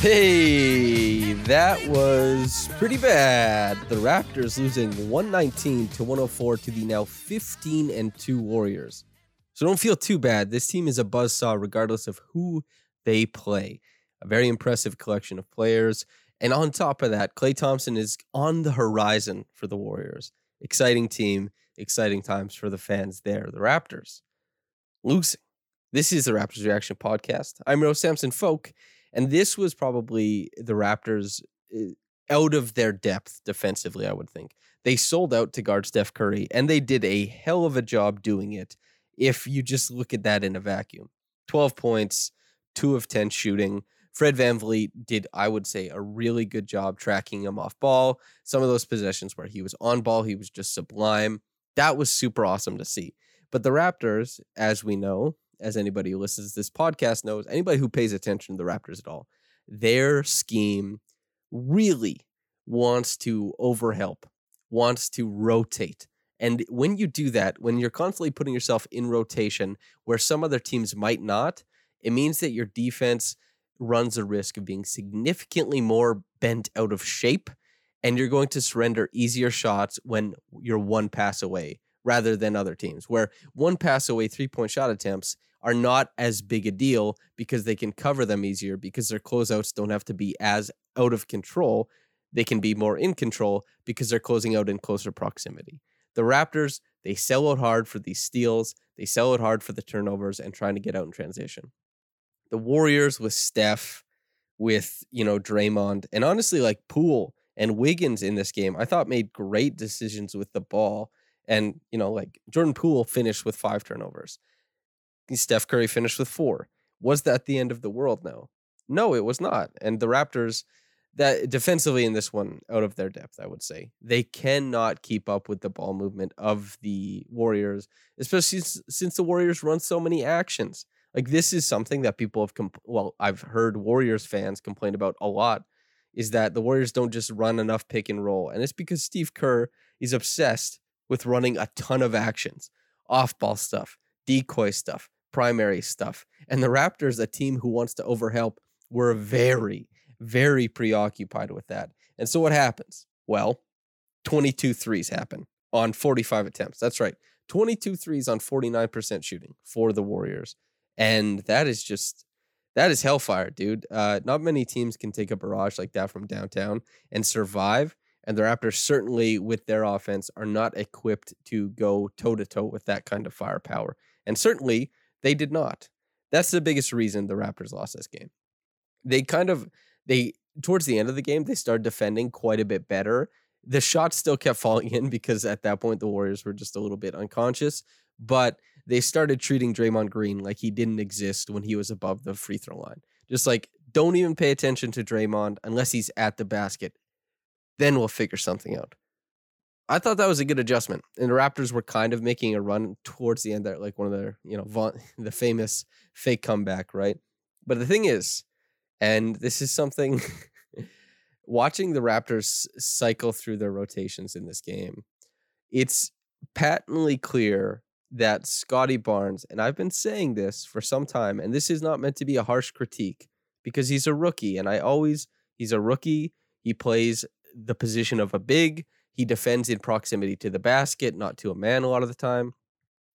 Hey, that was pretty bad. The Raptors losing 119 to 104 to the now 15 and 2 Warriors. So don't feel too bad. This team is a buzzsaw regardless of who they play. A very impressive collection of players. And on top of that, Klay Thompson is on the horizon for the Warriors. Exciting team, exciting times for the fans there. The Raptors losing. This is the Raptors Reaction Podcast. I'm Rose Samson Folk, and this was probably the Raptors uh, out of their depth defensively, I would think. They sold out to guard Steph Curry, and they did a hell of a job doing it if you just look at that in a vacuum. 12 points, 2 of 10 shooting. Fred VanVleet did, I would say, a really good job tracking him off ball. Some of those possessions where he was on ball, he was just sublime. That was super awesome to see. But the Raptors, as we know, as anybody who listens to this podcast knows, anybody who pays attention to the Raptors at all, their scheme really wants to overhelp, wants to rotate. And when you do that, when you're constantly putting yourself in rotation where some other teams might not, it means that your defense runs a risk of being significantly more bent out of shape and you're going to surrender easier shots when you're one pass away rather than other teams where one pass away three point shot attempts are not as big a deal because they can cover them easier because their closeouts don't have to be as out of control. They can be more in control because they're closing out in closer proximity. The Raptors, they sell out hard for these steals, they sell out hard for the turnovers and trying to get out in transition. The Warriors with Steph, with, you know, Draymond, and honestly, like Poole and Wiggins in this game, I thought made great decisions with the ball. And, you know, like Jordan Poole finished with five turnovers. Steph Curry finished with four. Was that the end of the world? No. No, it was not. And the Raptors, that defensively in this one, out of their depth, I would say. They cannot keep up with the ball movement of the Warriors, especially since, the Warriors run so many actions. Like this is something that people have, comp- well, I've heard Warriors fans complain about a lot is that the Warriors don't just run enough pick and roll. And it's because Steve Kerr is obsessed with running a ton of actions, off ball stuff, decoy stuff, primary stuff. And the Raptors, a team who wants to overhelp, were very, very preoccupied with that. And so what happens? Well, 22 threes happen on 45 attempts. That's right. 22 threes on 49% shooting for the Warriors. And that is just that is hellfire, dude. Uh, not many teams can take a barrage like that from downtown and survive. And the Raptors certainly, with their offense, are not equipped to go toe to toe with that kind of firepower. And certainly, they did not. That's the biggest reason the Raptors lost this game. They kind of they towards the end of the game they started defending quite a bit better. The shots still kept falling in because at that point the Warriors were just a little bit unconscious, but they started treating Draymond Green like he didn't exist when he was above the free throw line. Just like don't even pay attention to Draymond unless he's at the basket. Then we'll figure something out. I thought that was a good adjustment. And the Raptors were kind of making a run towards the end there, like one of their, you know, the famous fake comeback, right? But the thing is, and this is something watching the Raptors cycle through their rotations in this game, it's patently clear that Scotty Barnes, and I've been saying this for some time, and this is not meant to be a harsh critique, because he's a rookie. And I always, he's a rookie. He plays the position of a big. He defends in proximity to the basket, not to a man a lot of the time.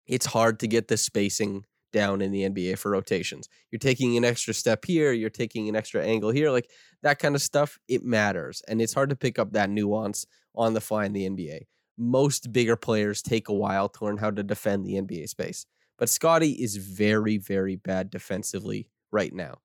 It's hard to get the spacing down in the NBA for rotations. You're taking an extra step here, you're taking an extra angle here, like that kind of stuff, it matters. And it's hard to pick up that nuance on the fly in the NBA. Most bigger players take a while to learn how to defend the NBA space. But Scotty is very, very bad defensively right now.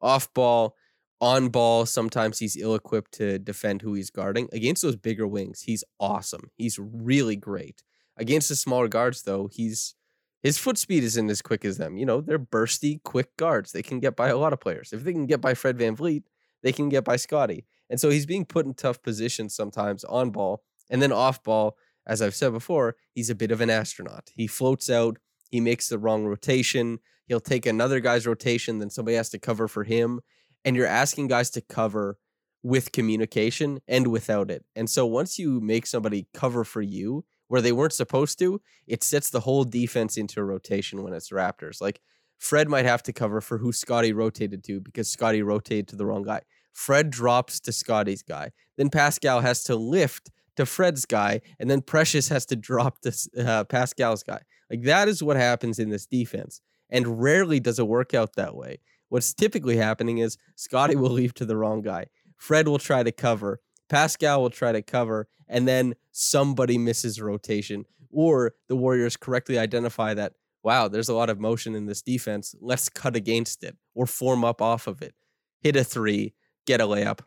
Off ball, on ball, sometimes he's ill equipped to defend who he's guarding. Against those bigger wings, he's awesome. He's really great. Against the smaller guards, though, he's his foot speed isn't as quick as them. You know, they're bursty, quick guards. They can get by a lot of players. If they can get by Fred VanVleet, they can get by Scotty. And so he's being put in tough positions sometimes on ball. And then off ball, as I've said before, he's a bit of an astronaut. He floats out, he makes the wrong rotation. He'll take another guy's rotation, then somebody has to cover for him. And you're asking guys to cover with communication and without it. And so once you make somebody cover for you where they weren't supposed to, it sets the whole defense into a rotation when it's Raptors. Like Fred might have to cover for who Scotty rotated to because Scotty rotated to the wrong guy. Fred drops to Scotty's guy. Then Pascal has to lift to Fred's guy, and then Precious has to drop to uh, Pascal's guy. Like that is what happens in this defense. And rarely does it work out that way. What's typically happening is Scotty will leave to the wrong guy. Fred will try to cover. Pascal will try to cover, and then somebody misses rotation, or the Warriors correctly identify that, wow, there's a lot of motion in this defense. Let's cut against it or form up off of it. Hit a three, get a layup,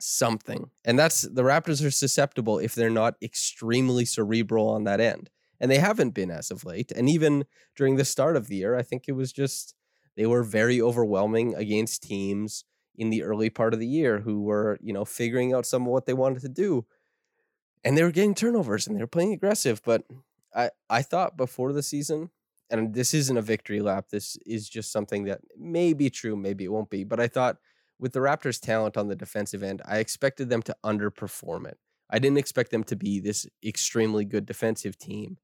something. And that's the Raptors are susceptible if they're not extremely cerebral on that end. And they haven't been as of late. And even during the start of the year, I think it was just they were very overwhelming against teams in the early part of the year who were, you know, figuring out some of what they wanted to do. And they were getting turnovers and they were playing aggressive. But I, I thought before the season, and this isn't a victory lap, this is just something that may be true, maybe it won't be. But I thought with the Raptors' talent on the defensive end, I expected them to underperform it. I didn't expect them to be this extremely good defensive team.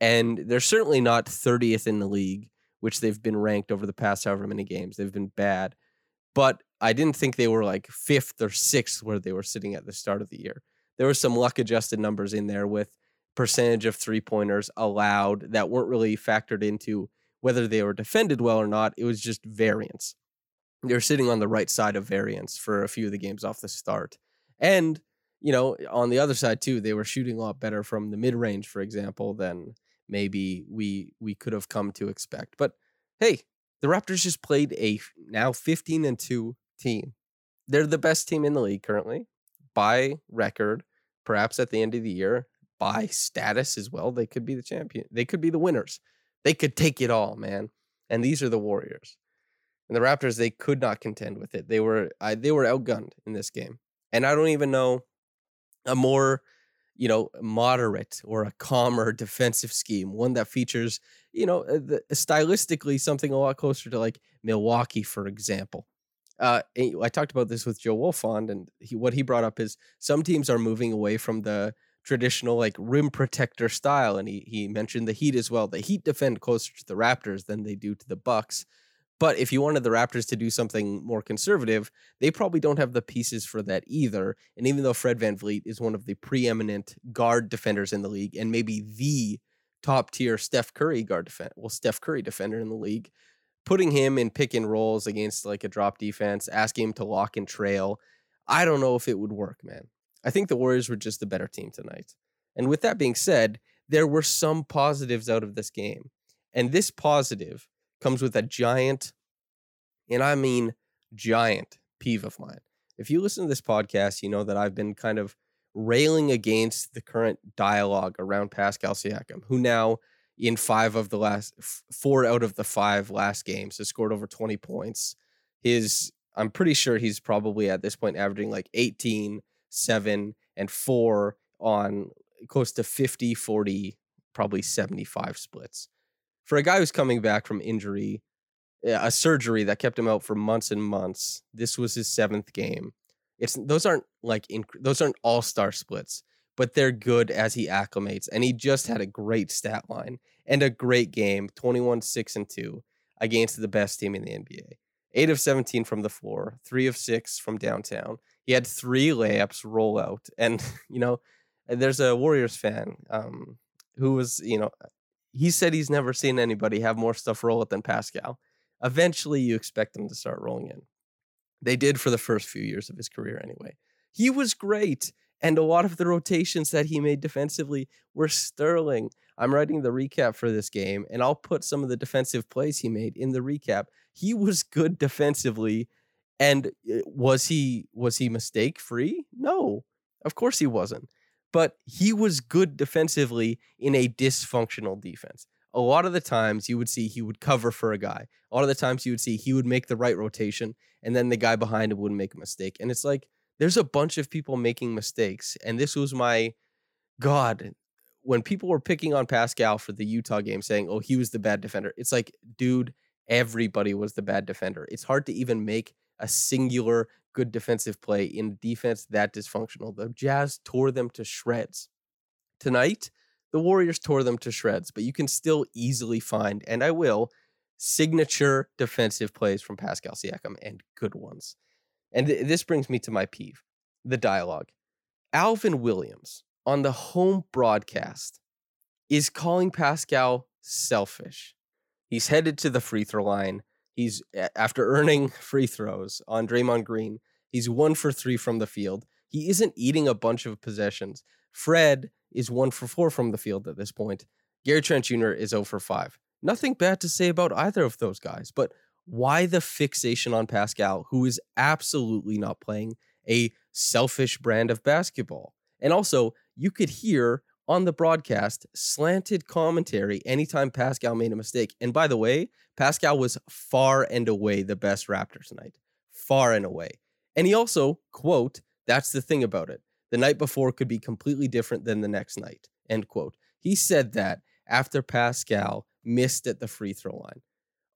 And they're certainly not 30th in the league, which they've been ranked over the past however many games. They've been bad. But I didn't think they were like fifth or sixth where they were sitting at the start of the year. There were some luck adjusted numbers in there with percentage of three pointers allowed that weren't really factored into whether they were defended well or not. It was just variance. They're sitting on the right side of variance for a few of the games off the start. And, you know, on the other side too, they were shooting a lot better from the mid range, for example, than maybe we we could have come to expect. But hey, the Raptors just played a now 15 and 2 team. They're the best team in the league currently by record, perhaps at the end of the year, by status as well. They could be the champion. They could be the winners. They could take it all, man. And these are the Warriors. And the Raptors, they could not contend with it. They were I, they were outgunned in this game. And I don't even know a more, you know, moderate or a calmer defensive scheme, one that features, you know, uh, the, stylistically something a lot closer to like Milwaukee, for example. Uh, I talked about this with Joe Wolfond, and he, what he brought up is some teams are moving away from the traditional like rim protector style, and he he mentioned the Heat as well. The Heat defend closer to the Raptors than they do to the Bucks. But if you wanted the Raptors to do something more conservative, they probably don't have the pieces for that either. And even though Fred VanVleet is one of the preeminent guard defenders in the league and maybe the top tier Steph Curry guard defender, well, Steph Curry defender in the league, putting him in pick and rolls against like a drop defense, asking him to lock and trail, I don't know if it would work, man. I think the Warriors were just the better team tonight. And with that being said, there were some positives out of this game. And this positive comes with a giant, and I mean giant peeve of mine. If you listen to this podcast, you know that I've been kind of railing against the current dialogue around Pascal Siakam, who now in five of the last four out of the five last games has scored over 20 points. His I'm pretty sure he's probably at this point averaging like 18, 7 and 4 on close to 50, 40, probably 75 splits. For a guy who's coming back from injury, a surgery that kept him out for months and months, this was his seventh game. It's those aren't like inc- those aren't all star splits, but they're good as he acclimates. And he just had a great stat line and a great game 21 6 and 2 against the best team in the NBA. eight of 17 from the floor, three of six from downtown. He had three layups roll out. And, you know, there's a Warriors fan um, who was, you know, he said he's never seen anybody have more stuff roll out than Pascal. Eventually, you expect them to start rolling in. They did for the first few years of his career anyway. He was great. And a lot of the rotations that he made defensively were sterling. I'm writing the recap for this game, and I'll put some of the defensive plays he made in the recap. He was good defensively, and uh, was he was he mistake free? No, of course he wasn't. But he was good defensively in a dysfunctional defense. A lot of the times you would see he would cover for a guy. A lot of the times you would see he would make the right rotation, and then the guy behind him wouldn't make a mistake. And it's like there's a bunch of people making mistakes, and this was my God when people were picking on Pascal for the Utah game, saying, "Oh, he was the bad defender," it's like, dude, everybody was the bad defender. It's hard to even make a singular good defensive play in defense that dysfunctional. The Jazz tore them to shreds. Tonight, the Warriors tore them to shreds, but you can still easily find, and I will, signature defensive plays from Pascal Siakam and good ones. And th- this brings me to my peeve the dialogue. Alvin Williams on the home broadcast is calling Pascal selfish. He's headed to the free throw line. He's after earning free throws on Draymond Green. He's one for three from the field. He isn't eating a bunch of possessions. Fred is one for four from the field at this point. Gary Trent Jr. is 0 for 5. Nothing bad to say about either of those guys, but why the fixation on Pascal, who is absolutely not playing a selfish brand of basketball? And also, you could hear on the broadcast slanted commentary anytime Pascal made a mistake. And by the way, Pascal was far and away the best Raptor tonight. Far and away. And he also, quote, that's the thing about it. The night before could be completely different than the next night, end quote. He said that after Pascal missed at the free throw line.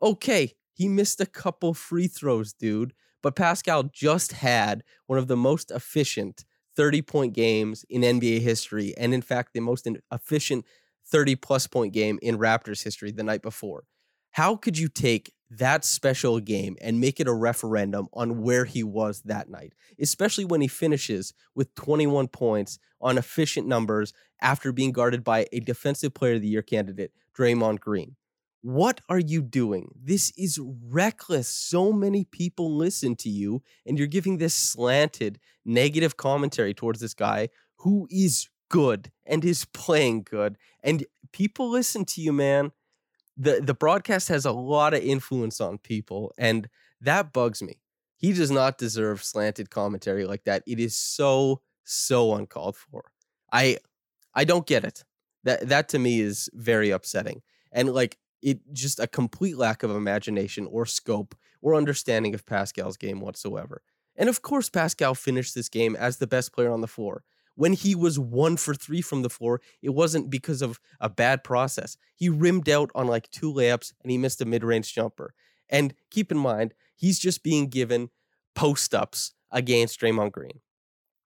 Okay, he missed a couple free throws, dude, but Pascal just had one of the most efficient 30 point games in NBA history, and in fact, the most efficient 30 plus point game in Raptors history the night before. How could you take that special game and make it a referendum on where he was that night, especially when he finishes with 21 points on efficient numbers after being guarded by a defensive player of the year candidate, Draymond Green? What are you doing? This is reckless. So many people listen to you, and you're giving this slanted negative commentary towards this guy who is good and is playing good. And people listen to you, man. The the broadcast has a lot of influence on people, and that bugs me. He does not deserve slanted commentary like that. It is so, so uncalled for. I I don't get it. That that to me is very upsetting. And like it just a complete lack of imagination or scope or understanding of Pascal's game whatsoever. And of course, Pascal finished this game as the best player on the floor. When he was one for three from the floor, it wasn't because of a bad process. He rimmed out on like two layups and he missed a mid range jumper. And keep in mind, he's just being given post ups against Draymond Green.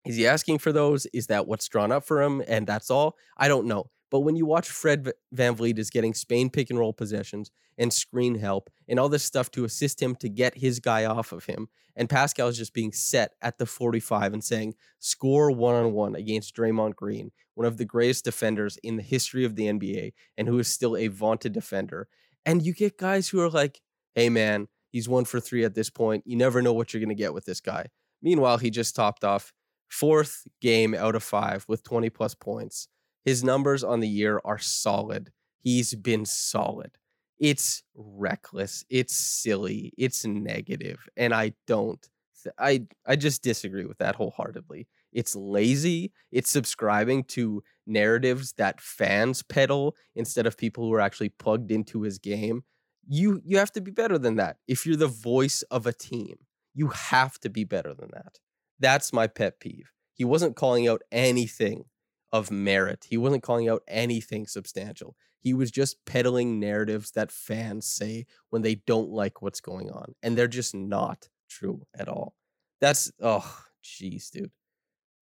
Is he asking for those? Is that what's drawn up for him? And that's all? I don't know. But when you watch Fred VanVleet is getting Spain pick and roll possessions and screen help and all this stuff to assist him to get his guy off of him, and Pascal is just being set at the 45 and saying, score one on one against Draymond Green, one of the greatest defenders in the history of the NBA, and who is still a vaunted defender. And you get guys who are like, hey man, he's one for three at this point. You never know what you're going to get with this guy. Meanwhile, he just topped off fourth game out of five with 20 plus points. His numbers on the year are solid. He's been solid. It's reckless. It's silly. It's negative, and I don't. I I just disagree with that wholeheartedly. It's lazy. It's subscribing to narratives that fans peddle instead of people who are actually plugged into his game. You you have to be better than that. If you're the voice of a team, you have to be better than that. That's my pet peeve. He wasn't calling out anything of merit. He wasn't calling out anything substantial. He was just peddling narratives that fans say when they don't like what's going on. And they're just not true at all. That's oh jeez, dude.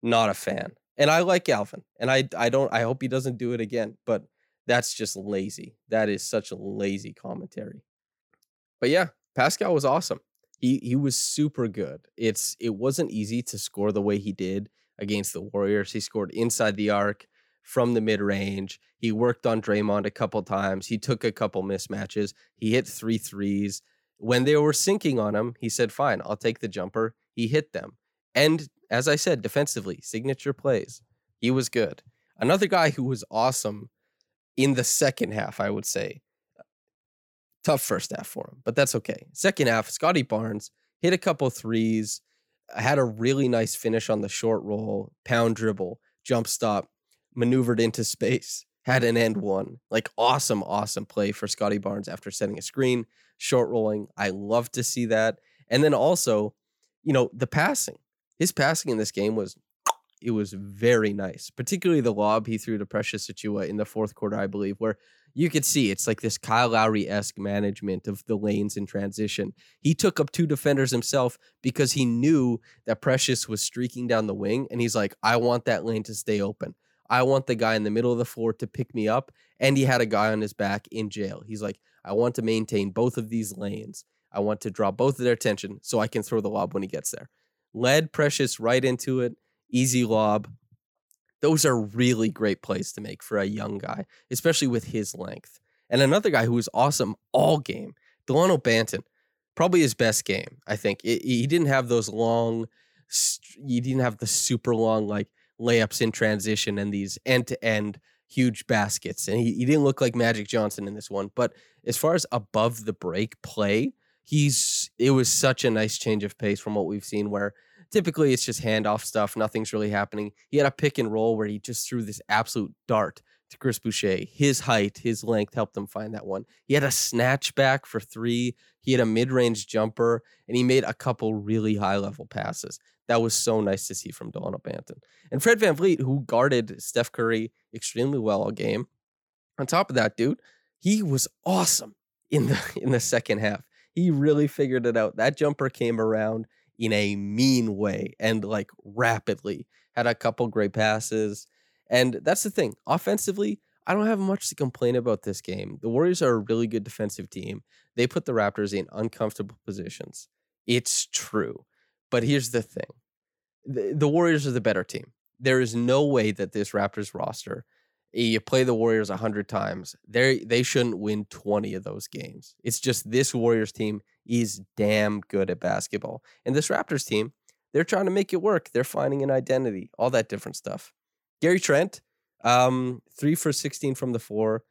Not a fan. And I like Alvin. And I I don't I hope he doesn't do it again, but that's just lazy. That is such a lazy commentary. But yeah, Pascal was awesome. He he was super good. It's it wasn't easy to score the way he did against the Warriors. He scored inside the arc from the mid range. He worked on Draymond a couple times. He took a couple mismatches. He hit three threes. When they were sinking on him, he said, "Fine, I'll take the jumper." He hit them. And as I said, defensively, signature plays. He was good. Another guy who was awesome in the second half, I would say. Tough first half for him, but that's okay. Second half, Scotty Barnes hit a couple threes, had a really nice finish on the short roll, pound dribble, jump stop, maneuvered into space, had an end one. Like awesome, awesome play for Scotty Barnes after setting a screen, short rolling. I love to see that. And then also, you know, the passing. His passing in this game was it was very nice, particularly the lob he threw to Precious Achiuwa in the fourth quarter, I believe, where you could see it's like this Kyle Lowry esque management of the lanes in transition. He took up two defenders himself because he knew that Precious was streaking down the wing, and he's like, I want that lane to stay open. I want the guy in the middle of the floor to pick me up. And he had a guy on his back in jail. He's like, I want to maintain both of these lanes. I want to draw both of their attention so I can throw the lob when he gets there. Led Precious right into it, easy lob. Those are really great plays to make for a young guy, especially with his length. And another guy who was awesome all game, Delano Banton, probably his best game. I think It- he didn't have those long, he didn't have the super long like layups in transition and these end to end huge baskets. And he, he didn't look like Magic Johnson in this one. But as far as above the break play, he's it was such a nice change of pace from what we've seen where typically it's just handoff stuff, nothing's really happening. He had a pick and roll where he just threw this absolute dart to Chris Boucher. His height, his length helped him find that one. He had a snatch back for three. He had a mid-range jumper, and he made a couple really high-level passes. That was so nice to see from Delano Banton. And Fred VanVleet, who guarded Steph Curry extremely well all game. On top of that, dude, he was awesome in the in the second half. He really figured it out. That jumper came around in a mean way and like rapidly. Had a couple great passes. And that's the thing. Offensively, I don't have much to complain about this game. The Warriors are a really good defensive team. They put the Raptors in uncomfortable positions. It's true. But here's the thing the, the Warriors are the better team. There is no way that this Raptors roster, you play the Warriors 100 times, they they shouldn't win 20 of those games. It's just this Warriors team is damn good at basketball. And this Raptors team, they're trying to make it work. They're finding an identity, all that different stuff. Gary Trent, um, three for 16 from the floor.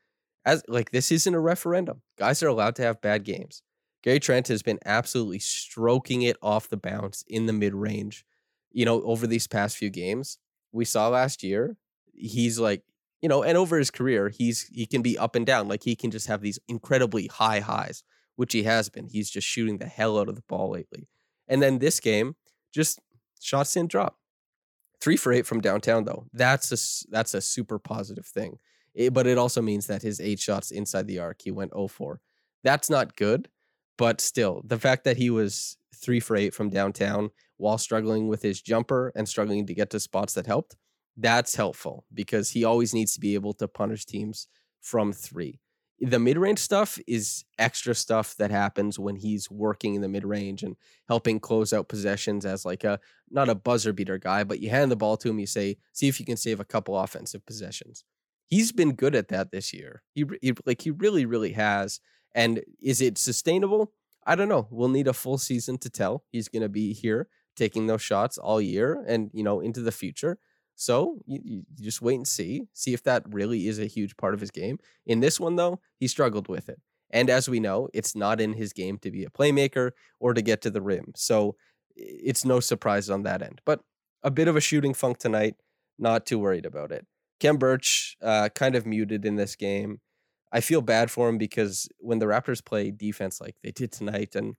As like this isn't a referendum. Guys are allowed to have bad games. Gary Trent has been absolutely stroking it off the bounce in the mid range. You know, over these past few games, we saw last year, he's like, you know, and over his career, he's he can be up and down. Like he can just have these incredibly high highs, which he has been. He's just shooting the hell out of the ball lately. And then this game, just shots didn't drop. Three for eight from downtown, though. That's a that's a super positive thing. It- but it also means that his eight shots inside the arc, he went 0 4. That's not good, but still, the fact that he was three for eight from downtown while struggling with his jumper and struggling to get to spots that helped, that's helpful because he always needs to be able to punish teams from three. The mid range stuff is extra stuff that happens when he's working in the mid range and helping close out possessions as like a not a buzzer beater guy, but you hand the ball to him, you say, see if you can save a couple offensive possessions. He's been good at that this year. He, he like he really, really has. And is it sustainable? I don't know. We'll need a full season to tell. He's going to be here taking those shots all year and you know into the future. So you, you just wait and see, see if that really is a huge part of his game. In this one though, he struggled with it. And as we know, it's not in his game to be a playmaker or to get to the rim. So it's no surprise on that end. But a bit of a shooting funk tonight. Not too worried about it. Khem Birch uh, kind of muted in this game. I feel bad for him because when the Raptors play defense like they did tonight, and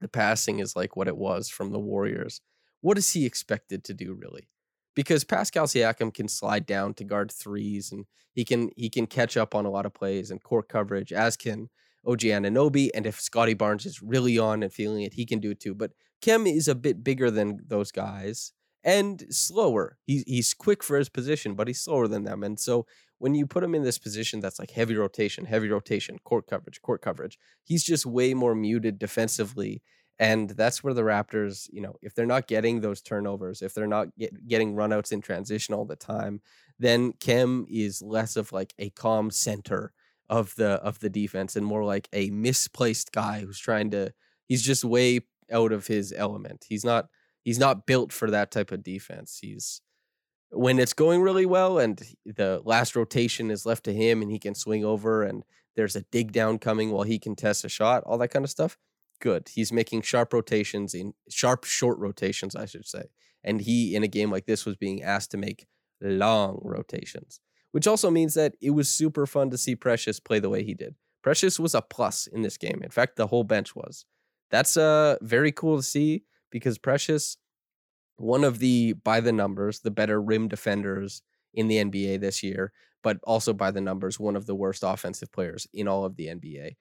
the passing is like what it was from the Warriors, what is he expected to do really? Because Pascal Siakam can slide down to guard threes, and he can he can catch up on a lot of plays and court coverage, as can OG Anunoby. And if Scotty Barnes is really on and feeling it, he can do it too. But Khem is a bit bigger than those guys and slower. He's he's quick for his position, but he's slower than them. And so when you put him in this position that's like heavy rotation, heavy rotation, court coverage, court coverage, he's just way more muted defensively. And that's where the Raptors, you know, if they're not getting those turnovers, if they're not get, getting runouts in transition all the time, then Khem is less of like a calm center of the of the defense and more like a misplaced guy who's trying to he's just way out of his element. He's not he's not built for that type of defense. He's when it's going really well and the last rotation is left to him and he can swing over and there's a dig down coming while he contests a shot, all that kind of stuff. Good. He's making sharp rotations in sharp short rotations, I should say. And he in a game like this was being asked to make long rotations, which also means that it was super fun to see Precious play the way he did. Precious was a plus in this game. In fact, the whole bench was. That's uh very cool to see because Precious one of the by the numbers the better rim defenders in the NBA this year, but also by the numbers one of the worst offensive players in all of the NBA.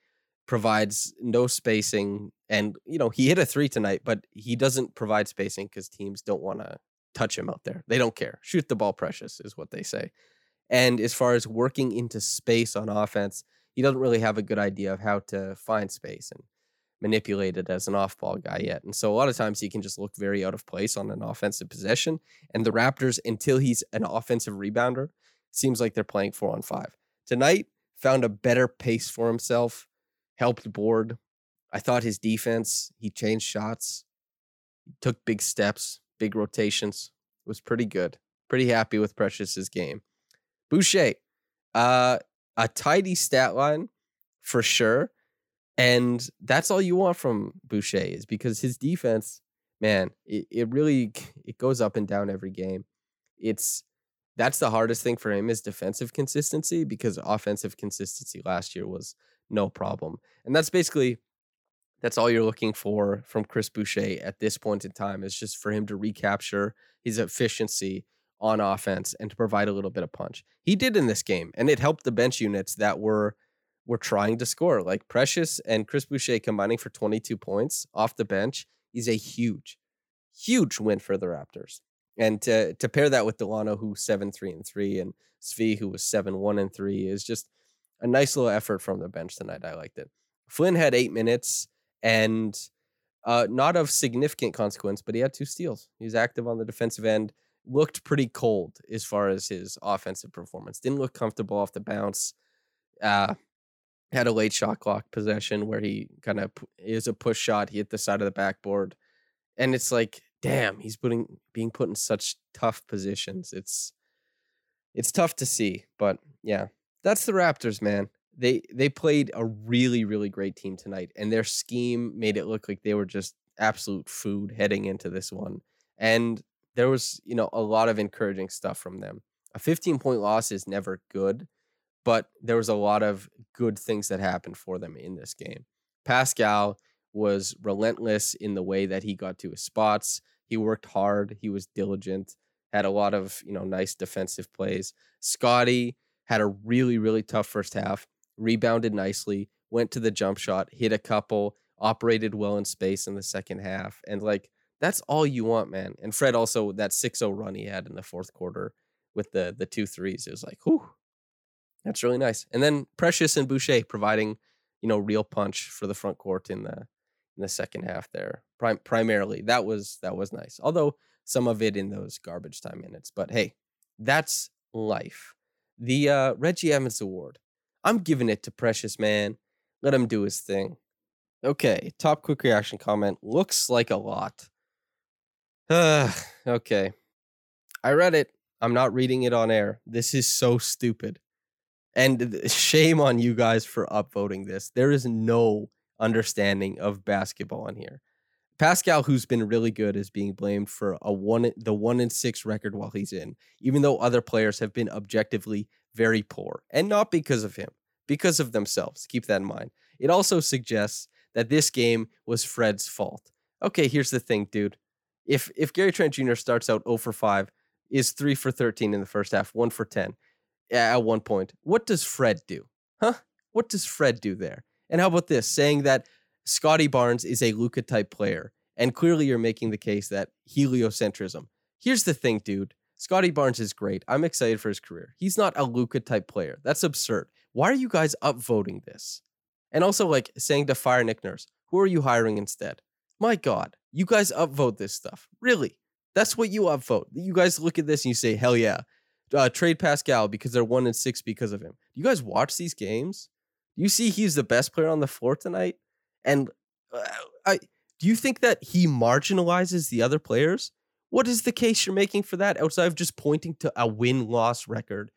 Provides no spacing and you know, he hit a 3 tonight, but he doesn't provide spacing cuz teams don't want to touch him out there. They don't care. Shoot the ball precious is what they say. And as far as working into space on offense, he doesn't really have a good idea of how to find space and manipulate it as an off ball guy yet. And so a lot of times he can just look very out of place on an offensive possession. And the Raptors, until he's an offensive rebounder, seems like they're playing four on five. Tonight, found a better pace for himself, helped board. I thought his defense, he changed shots, took big steps, big rotations, was pretty good. Pretty happy with Precious's game. Boucher, uh, a tidy stat line for sure. And that's all you want from Boucher is because his defense, man, it, it really it goes up and down every game. It's that's the hardest thing for him is defensive consistency because offensive consistency last year was no problem. And that's basically that's all you're looking for from Chris Boucher at this point in time is just for him to recapture his efficiency on offense and to provide a little bit of punch. He did in this game, and it helped the bench units that were were trying to score. Like Precious and Chris Boucher combining for 22 points off the bench is a huge, huge win for the Raptors. And to to pair that with Delano, who seven three and three, and Svi, who was seven one and three, is just a nice little effort from the bench tonight. I liked it. Flynn had eight minutes and uh, not of significant consequence, but he had two steals. He was active on the defensive end. Looked pretty cold as far as his offensive performance. Didn't look comfortable off the bounce. Uh, had a late shot clock possession where he kind of is a push shot. He hit the side of the backboard, and it's like, damn, he's putting being put in such tough positions. It's it's tough to see, but yeah, that's the Raptors, man. They they played a really really great team tonight, and their scheme made it look like they were just absolute food heading into this one. And there was you know a lot of encouraging stuff from them. A 15 point loss is never good, but there was a lot of good things that happened for them in this game. Pascal was relentless in the way that he got to his spots. He worked hard. He was diligent. Had a lot of you know nice defensive plays. Scotty had a really really tough first half. Rebounded nicely. Went to the jump shot. Hit a couple. Operated well in space in the second half. And like that's all you want, man. And Fred also that 6-0 run he had in the fourth quarter with the the two threes. It was like, whew, that's really nice. And then Precious and Boucher providing, you know, real punch for the front court in the in the second half there. Prim- primarily, that was that was nice. Although some of it in those garbage time minutes. But hey, that's life. The uh, Reggie Evans Award. I'm giving it to Precious Man. Let him do his thing. Okay, top quick reaction comment. Looks like a lot. okay. I read it. I'm not reading it on air. This is so stupid. And shame on you guys for upvoting this. There is no understanding of basketball in here. Pascal, who's been really good, is being blamed for a one the one in six record while he's in, even though other players have been objectively very poor, and not because of him, because of themselves. Keep that in mind. It also suggests that this game was Fred's fault. Okay, here's the thing, dude. If if Gary Trent Jr. starts out 0 for 5, is 3 for 13 in the first half, 1 for 10 at one point, what does Fred do? Huh? What does Fred do there? And how about this saying that Scotty Barnes is a Luka type player? And clearly you're making the case that heliocentrism. Here's the thing, dude. Scotty Barnes is great. I'm excited for his career. He's not a Luka type player. That's absurd. Why are you guys upvoting this? And also, like saying to fire Nick Nurse, who are you hiring instead? My God, you guys upvote this stuff. Really? That's what you upvote. You guys look at this and you say, hell yeah. Uh, trade Pascal because they're one and six because of him. Do you guys watch these games? Do you see he's the best player on the floor tonight? And uh, I do you think that he marginalizes the other players? What is the case you're making for that outside of just pointing to a win loss record?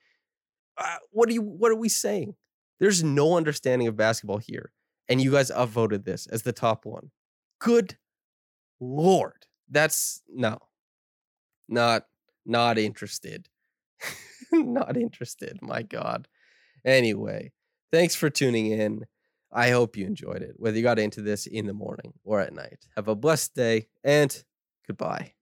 Uh, what are you? What are we saying? There's no understanding of basketball here, and you guys upvoted this as the top one. Good lord, that's no, not not interested, not interested. My God. Anyway, thanks for tuning in. I hope you enjoyed it, whether you got into this in the morning or at night. Have a blessed day and goodbye.